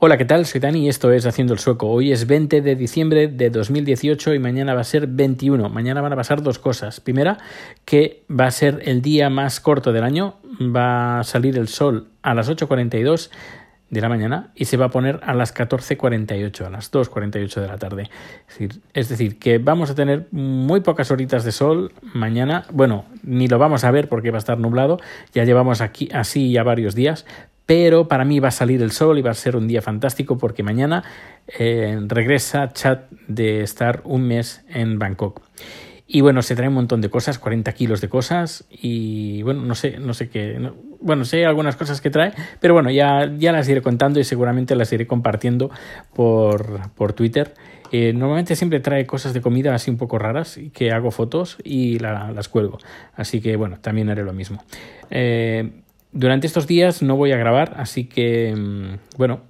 Hola, ¿qué tal? Soy Dani y esto es Haciendo el Sueco. Hoy es 20 de diciembre de 2018 y mañana va a ser 21. Mañana van a pasar dos cosas. Primera, que va a ser el día más corto del año. Va a salir el sol a las 8.42 de la mañana y se va a poner a las 14.48, a las 2.48 de la tarde. Es decir, es decir, que vamos a tener muy pocas horitas de sol mañana. Bueno, ni lo vamos a ver porque va a estar nublado. Ya llevamos aquí así ya varios días, pero para mí va a salir el sol y va a ser un día fantástico porque mañana eh, regresa Chat de estar un mes en Bangkok. Y bueno, se trae un montón de cosas, 40 kilos de cosas y bueno, no sé, no sé qué, bueno, sé algunas cosas que trae, pero bueno, ya, ya las iré contando y seguramente las iré compartiendo por, por Twitter. Eh, normalmente siempre trae cosas de comida así un poco raras y que hago fotos y las cuelgo. Así que bueno, también haré lo mismo. Eh, durante estos días no voy a grabar, así que, mm, bueno,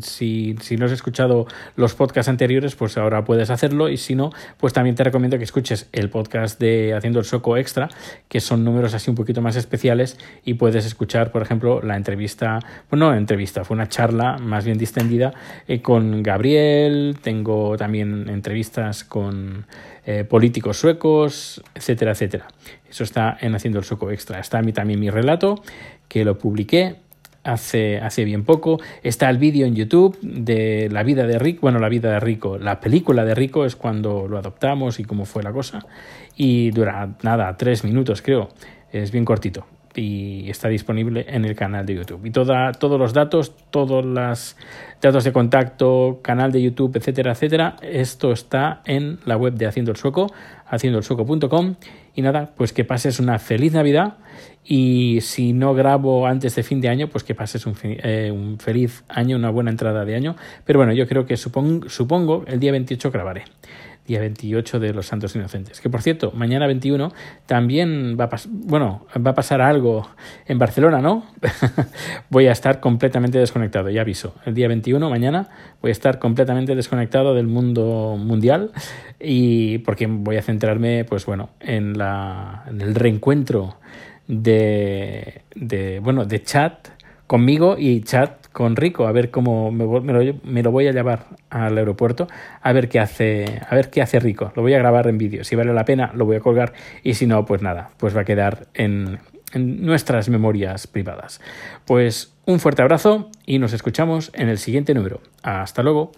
si, si, no has escuchado los podcasts anteriores, pues ahora puedes hacerlo y si no, pues también te recomiendo que escuches el podcast de Haciendo el Soco Extra, que son números así un poquito más especiales y puedes escuchar, por ejemplo, la entrevista, bueno, no entrevista, fue una charla más bien distendida eh, con Gabriel, tengo también entrevistas con eh, políticos suecos, etcétera, etcétera. Eso está en Haciendo el Soco Extra. Está a mí también mi relato, que lo publiqué hace, hace bien poco. Está el vídeo en YouTube de la vida de Rico, bueno, la vida de Rico, la película de Rico es cuando lo adoptamos y cómo fue la cosa. Y dura nada, tres minutos creo. Es bien cortito y está disponible en el canal de YouTube. Y toda, todos los datos, todos los datos de contacto, canal de YouTube, etcétera, etcétera, esto está en la web de Haciendo el Sueco, haciendoelsueco.com. Y nada, pues que pases una feliz Navidad y si no grabo antes de fin de año, pues que pases un, eh, un feliz año, una buena entrada de año. Pero bueno, yo creo que supongo, supongo el día 28 grabaré día 28 de los Santos Inocentes. Que por cierto, mañana 21 también va a, bueno, va a pasar algo en Barcelona, ¿no? voy a estar completamente desconectado, ya aviso. El día 21, mañana, voy a estar completamente desconectado del mundo mundial y porque voy a centrarme, pues bueno, en, la, en el reencuentro de, de, bueno, de chat conmigo y chat con Rico a ver cómo me, me, lo, voy a llevar al aeropuerto a ver qué hace a ver qué hace Rico. Lo voy a grabar en vídeo. Si vale la pena lo voy a colgar. Y si no pues nada pues va a quedar en, en nuestras memorias privadas. Pues un fuerte abrazo y nos escuchamos en el siguiente número. Hasta luego